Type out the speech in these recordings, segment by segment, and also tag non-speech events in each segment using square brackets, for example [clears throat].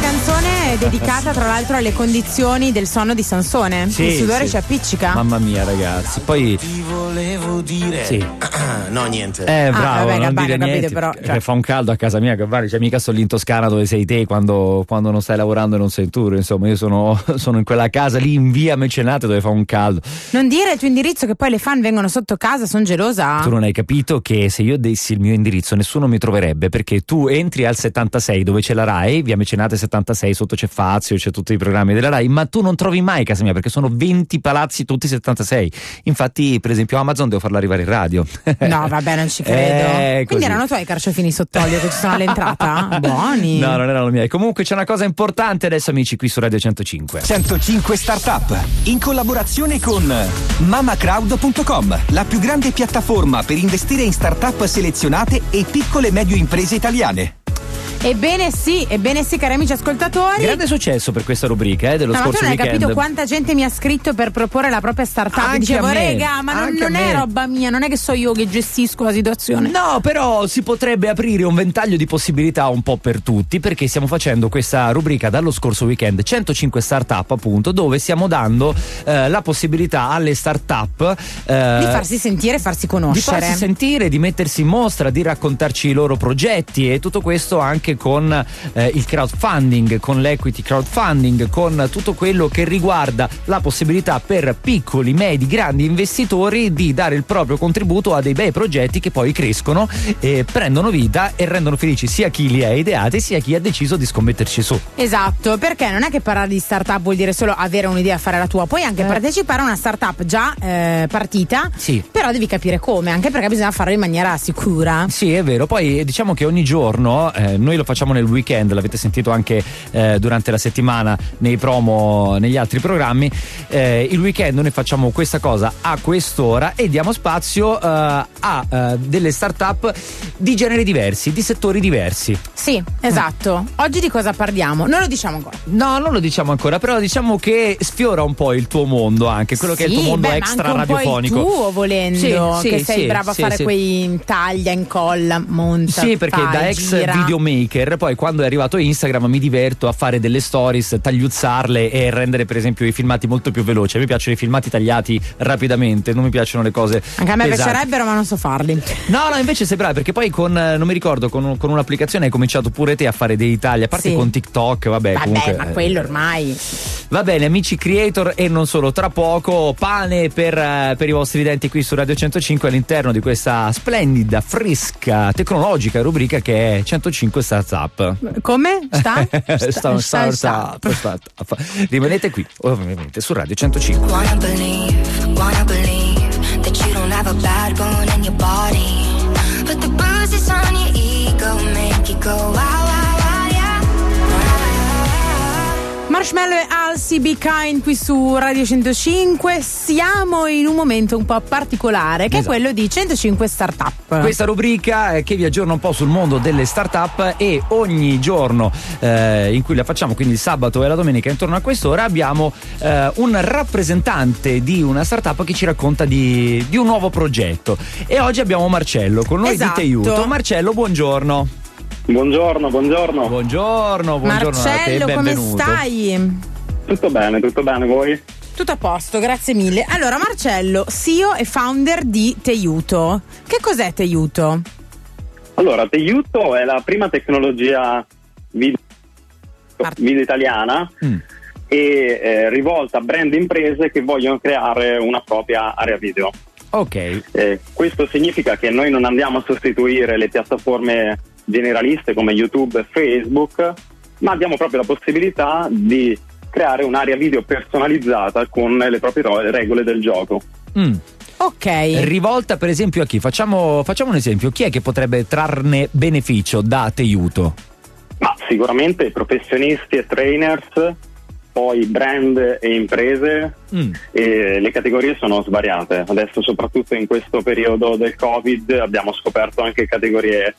canzone dedicata tra l'altro alle condizioni del sonno di Sansone. Sì, Il sudore sì. ci appiccica. Mamma mia, ragazzi. Poi. Ti volevo dire. Sì. [clears throat] no, niente. Eh, bravo, Ah, vabbè, non Gabbani, dire ho capito, niente. però, che cioè. fa un caldo a casa mia, Gabbani. Cioè, mica sto lì in Toscana dove sei te quando, quando non stai lavorando e non sei in tour. Insomma, io sono, [laughs] sono in quella casa lì in via Mecenate dove fa un caldo. Non dire il tuo indirizzo che poi le fan vengono sotto casa, sono gelosa. Tu non hai capito che se io dessi il mio indirizzo nessuno mi troverebbe perché tu entri al 76 dove c'è la RAI, via Mecenate 76, sotto c'è Fazio, c'è tutti i programmi della RAI, ma tu non trovi mai casa mia perché sono 20 palazzi tutti 76. Infatti, per esempio, Amazon devo farlo arrivare in radio. No, vabbè, non ci [laughs] credo. Eh, Quindi così. erano tuoi i carciofini sott'olio che ci sono all'entrata? [laughs] Buoni. No, non erano miei. Comunque c'è una cosa importante adesso, amici, qui su Radio 105. 105 Startup in collaborazione con mamacrowd.com, la più grande piattaforma per investire in startup selezionate e piccole e medie imprese italiane. Ebbene sì, ebbene sì, cari amici ascoltatori. Grande successo per questa rubrica eh, dello No, ma tu scorso non hai capito quanta gente mi ha scritto per proporre la propria startup. Anche Dicevo, rega, ma non, non è me." roba mia, non è che so io che gestisco la situazione. No, però si potrebbe aprire un ventaglio di possibilità un po' per tutti perché stiamo facendo questa rubrica dallo scorso weekend 105 startup appunto dove stiamo dando eh, la possibilità alle startup eh, Di farsi sentire farsi di conoscere. farsi sentire, di mettersi in mostra, di raccontarci i loro progetti e tutto questo anche con eh, il crowdfunding, con l'equity crowdfunding, con tutto quello che riguarda la possibilità per piccoli, medi, grandi investitori di dare il proprio contributo a dei bei progetti che poi crescono, e prendono vita e rendono felici sia chi li ha ideati sia chi ha deciso di scommetterci su. Esatto, perché non è che parlare di startup vuol dire solo avere un'idea e fare la tua, puoi anche partecipare a una startup già eh, partita, Sì. però devi capire come, anche perché bisogna farlo in maniera sicura. Sì, è vero. Poi eh, diciamo che ogni giorno, eh, noi lo facciamo nel weekend, l'avete sentito anche eh, durante la settimana nei promo, negli altri programmi. eh, il weekend noi facciamo questa cosa a quest'ora e diamo spazio eh, a eh, delle start-up di generi diversi, di settori diversi. Sì, esatto. Oggi di cosa parliamo? Non lo diciamo ancora. No, non lo diciamo ancora, però diciamo che sfiora un po' il tuo mondo anche, quello che è il tuo Sì, mondo beh, extra anche un po' radiofonico. il tuo volendo, Sì, che sì, sei sì, bravo a sì, fare sì. quei taglia, incolla, monta. Sì, perché fai, da ex gira. videomaker, poi quando è arrivato Instagram mi diverto a fare delle stories, tagliuzzarle e rendere per esempio i filmati molto più veloci. A me piacciono i filmati tagliati rapidamente, non mi piacciono le cose. Anche a me pesanti. piacerebbero, ma non so farli. No, no, invece sei bravo perché poi con, eh, non mi ricordo, con, con un'applicazione hai cominciato pure te a fare dei tagli, a parte Sì. con TikTok, vabbè. Vabbè, comunque, ma eh, quello ormai. Va bene, amici creator e non solo, tra poco pane per, eh, per i vostri denti qui su Radio 105 all'interno di questa splendida, fresca, tecnologica rubrica che è 105 Startup. Come? [laughs] Sta? Sta- sta- startup, startup. Rimanete qui, ovviamente, su Radio 105. Wanna believe, wanna believe that you don't have a bad bone in your body. But the bruises on your ego make you go wow, wow, wow, Marshmallow e Alsi Be Kind qui su Radio 105. Siamo in un momento un po' particolare che Esatto. è quello di 105 Startup. Questa rubrica eh, che vi aggiorna un po' sul mondo delle start-up e ogni giorno eh, in cui la facciamo, quindi il sabato e la domenica intorno a quest'ora, abbiamo eh, un rappresentante di una startup che ci racconta di, di un nuovo progetto. E oggi abbiamo Marcello con noi Esatto. di Teiuto. Marcello, buongiorno. Buongiorno, buongiorno. Buongiorno, buongiorno a te, Marcello, come stai? Tutto bene, tutto bene voi? Tutto a posto, grazie mille. Allora, Marcello, CEO e founder di Teiuto. Che cos'è Teiuto? Allora, Teiuto è la prima tecnologia video, Part- video italiana Mm. e eh, rivolta a brand e imprese che vogliono creare una propria area video. Ok, Eh, questo significa che noi non andiamo a sostituire le piattaforme generaliste come YouTube e Facebook, ma abbiamo proprio la possibilità di creare un'area video personalizzata con le proprie ro- regole del gioco. Mm. Ok. rivolta per esempio a chi? Facciamo, facciamo un esempio, chi è che potrebbe trarne beneficio da Teiuto? Ma sicuramente professionisti e trainers, poi brand e imprese, Mm. e le categorie sono svariate. Adesso, soprattutto in questo periodo del Covid, abbiamo scoperto anche categorie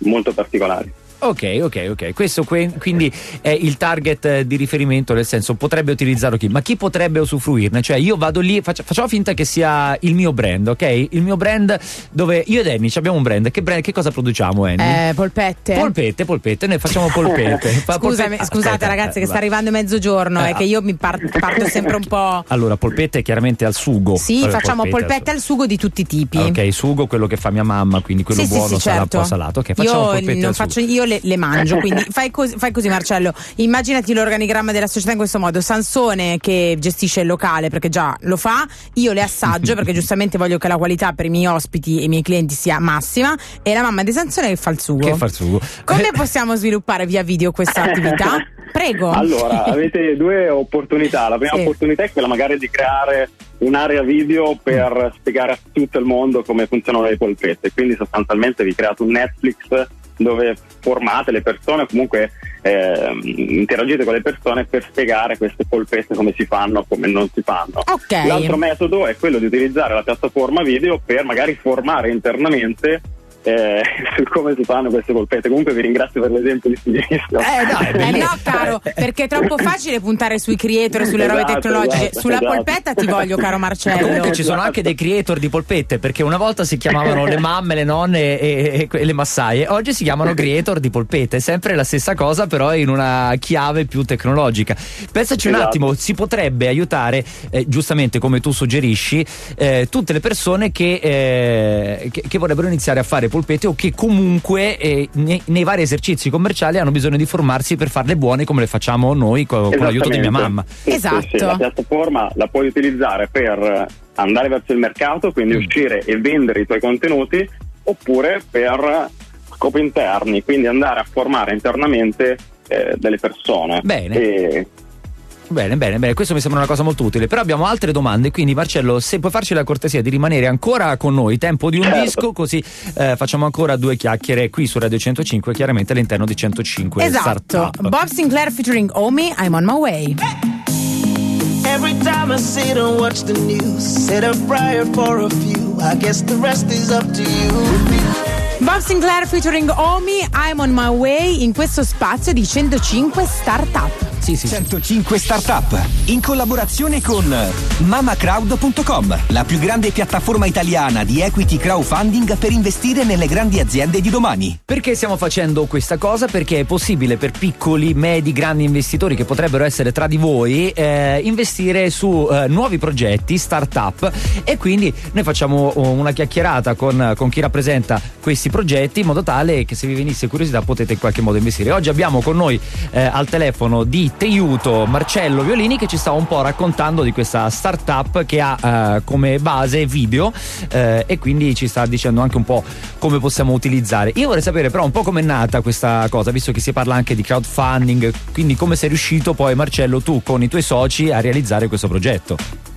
molto particolari. Ok, ok, ok. Questo que- quindi è il target eh, di riferimento, nel senso potrebbe utilizzarlo chi? Ma chi potrebbe usufruirne? Cioè io vado lì, faccia- facciamo finta che sia il mio brand, ok? Il mio brand dove io ed Annie abbiamo un brand. Che, brand- che cosa produciamo, Annie? Eh, polpette. Polpette, polpette, noi facciamo polpette. [laughs] Scusami, polpette- scusate Aspetta, ragazzi eh, che sta va. arrivando mezzogiorno Eh, e che io mi par- parto sempre un po'... [laughs] Allora, polpette chiaramente al sugo. Sì, Allora, facciamo polpette al sugo di tutti i tipi. Ok, sugo, quello che fa mia mamma, quindi quello Sì, sì, buono sì, sarà certo. un po' salato. Ok, facciamo io, polpette non al faccio- sugo. io le, le mangio, quindi [laughs] fai così, fai così, Marcello. Immaginati l'organigramma della società in questo modo: Sansone che gestisce il locale perché già lo fa, io le assaggio perché giustamente voglio che la qualità per i miei ospiti e i miei clienti sia massima, e la mamma di Sansone che fa il sugo. Che fa il sugo. Come possiamo sviluppare via video questa attività? [laughs] Prego. Allora, avete due opportunità. La prima Sì. opportunità è quella magari di creare un'area video per spiegare a tutto il mondo come funzionano le polpette. Quindi sostanzialmente vi create un Netflix dove formate le persone, comunque ehm, interagite con le persone per spiegare queste polpette come si fanno, come non si fanno. Ok. L'altro metodo è quello di utilizzare la piattaforma video per magari formare internamente eh, [laughs] su come si fanno queste polpette. Comunque vi ringrazio per l'esempio di Stilista. Eh, dai, [laughs] Eh no, caro, perché è troppo facile puntare sui creator, sulle robe Esatto, tecnologiche. esatto, Sulla esatto. polpetta ti voglio, caro [laughs] Marcello. Comunque ci sono anche dei creator di polpette perché una volta si chiamavano le mamme, le nonne e, e- e le massaie, oggi si chiamano creator di polpette, è sempre la stessa cosa però in una chiave più tecnologica. Pensaci un Esatto. attimo, si potrebbe aiutare, eh, giustamente come tu suggerisci, eh, tutte le persone che, eh, che- che vorrebbero iniziare a fare polpette o che comunque eh, nei, nei vari esercizi commerciali hanno bisogno di formarsi per farle buone come le facciamo noi co- con, l'aiuto di mia mamma. Sì, sì, Esatto. sì, la piattaforma la puoi utilizzare per andare verso il mercato, quindi Mm. uscire e vendere i tuoi contenuti, oppure per scopi interni, quindi andare a formare internamente eh, delle persone. Bene. E- Bene, bene, bene, questo mi sembra una cosa molto utile. Però abbiamo altre domande, quindi Marcello, se puoi farci la cortesia di rimanere ancora con noi, tempo di un Certo. disco, così eh, facciamo ancora due chiacchiere qui su Radio 105, chiaramente all'interno di 105 Esatto. Startup. Bob Sinclair featuring Omi, I'm on my way. Every time I sit and watch the news, said a prayer for a few. I guess the rest is up to you. Bob Sinclair featuring Omi, I'm on my way in questo spazio di 105 Startup. Sì, sì, sì. 105 Startup in collaborazione con mamacrowd.com, la più grande piattaforma italiana di equity crowdfunding per investire nelle grandi aziende di domani. Perché stiamo facendo questa cosa? Perché è possibile per piccoli, medi, grandi investitori che potrebbero essere tra di voi eh, investire su eh, nuovi progetti, start-up e quindi noi facciamo oh, una chiacchierata con, con chi rappresenta questi progetti in modo tale che se vi venisse curiosità potete in qualche modo investire. Oggi abbiamo con noi eh, al telefono di Teiuto Marcello Violini che ci sta un po' raccontando di questa start-up che ha eh, come base video eh, e quindi ci sta dicendo anche un po' come possiamo utilizzare. Io vorrei sapere però un po' com'è nata questa cosa, visto che si parla anche di crowdfunding, quindi come sei riuscito poi Marcello tu con i tuoi soci a realizzare questo progetto?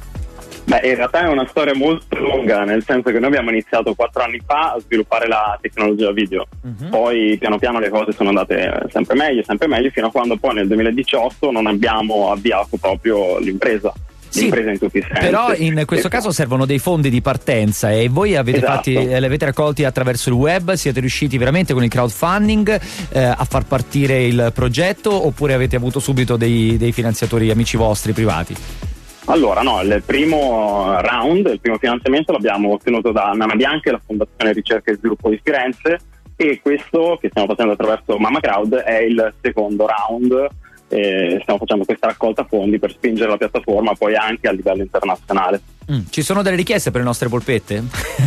Beh, in realtà è una storia molto lunga, nel senso che noi abbiamo iniziato quattro anni fa a sviluppare la tecnologia video, Mhm. poi piano piano le cose sono andate sempre meglio, sempre meglio, fino a quando poi nel 2018 non abbiamo avviato proprio l'impresa, Sì, l'impresa in tutti i sensi. Però in questo caso servono dei fondi di partenza e voi avete Esatto. fatti, eh, li avete raccolti attraverso il web, siete riusciti veramente con il crowdfunding eh, a far partire il progetto oppure avete avuto subito dei, dei finanziatori amici vostri privati? Allora, no, il primo round, il primo finanziamento l'abbiamo ottenuto da Nana Bianca, la Fondazione Ricerca e Sviluppo di Firenze e questo che stiamo facendo attraverso Mama Crowd è il secondo round. E stiamo facendo questa raccolta fondi per spingere la piattaforma poi anche a livello internazionale. Mm, Ci sono delle richieste per le nostre polpette?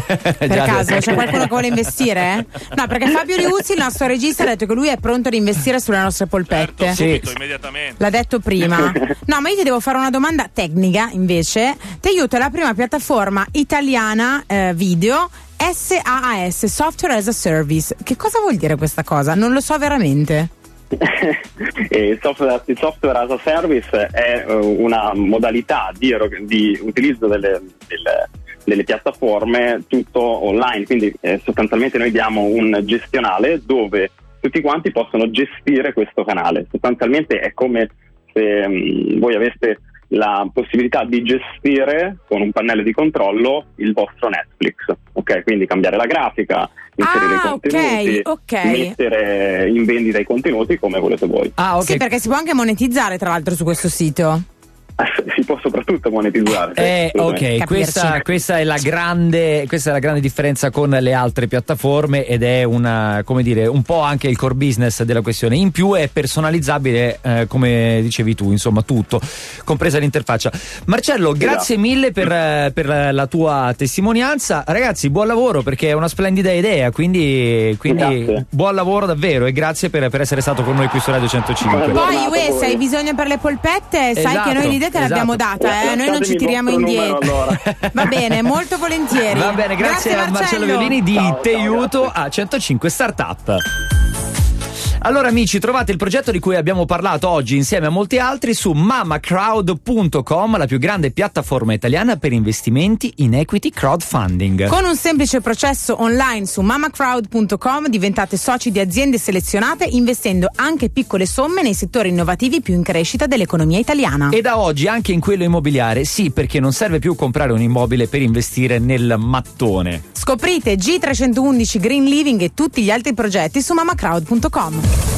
Per [laughs] caso c'è qualcuno che vuole investire? No, perché Fabio Liuzzi, il nostro regista, ha detto che lui è pronto ad investire sulle nostre polpette. Sì. Subito, immediatamente. L'ha detto prima. [laughs] No, ma io ti devo fare una domanda tecnica invece. Ti aiuto è la prima piattaforma italiana eh, video SaaS, Software as a Service. Che cosa vuol dire questa cosa? Non lo so veramente. E il, software, il software as a service è eh, una modalità di, di utilizzo delle, delle- delle piattaforme tutto online, quindi eh, sostanzialmente noi diamo un gestionale dove tutti quanti possono gestire questo canale. Sostanzialmente è come se mm, voi aveste la possibilità di gestire con un pannello di controllo il vostro Netflix. Ok, quindi cambiare la grafica, inserire Ah, i contenuti, ok, ok. mettere in vendita i contenuti come volete voi. Ah, ok. Sì, perché si può anche monetizzare tra l'altro su questo sito. [laughs] Si può soprattutto monetizzare. Eh, assolutamente. ok, questa, questa è la grande, questa è la grande differenza con le altre piattaforme ed è una, come dire, un po' anche il core business della questione. In più è personalizzabile, eh, come dicevi tu, insomma, tutto, compresa l'interfaccia. Marcello, grazie mille per, eh, per la tua testimonianza. Ragazzi, buon lavoro perché è una splendida idea, quindi, quindi buon lavoro davvero e grazie per, per essere stato con noi qui su Radio 105. Buona Poi, se hai bisogno per le polpette, sai Esatto, che noi l'idea te l'abbiamo esatto. data, eh? noi non ci tiriamo indietro. numero, allora. [laughs] Va bene, molto volentieri. Va bene, grazie, a Marcello Violini di Ciao, ciao, Teiuto grazie. a 105 Startup. Allora amici, trovate il progetto di cui abbiamo parlato oggi insieme a molti altri su mamacrowd.com, la più grande piattaforma italiana per investimenti in equity crowdfunding. Con un semplice processo online su mamacrowd.com diventate soci di aziende selezionate investendo anche piccole somme nei settori innovativi più in crescita dell'economia italiana. E da oggi anche in quello immobiliare, sì, perché non serve più comprare un immobile per investire nel mattone. Scoprite G311 Green Living e tutti gli altri progetti su mamacrowd.com.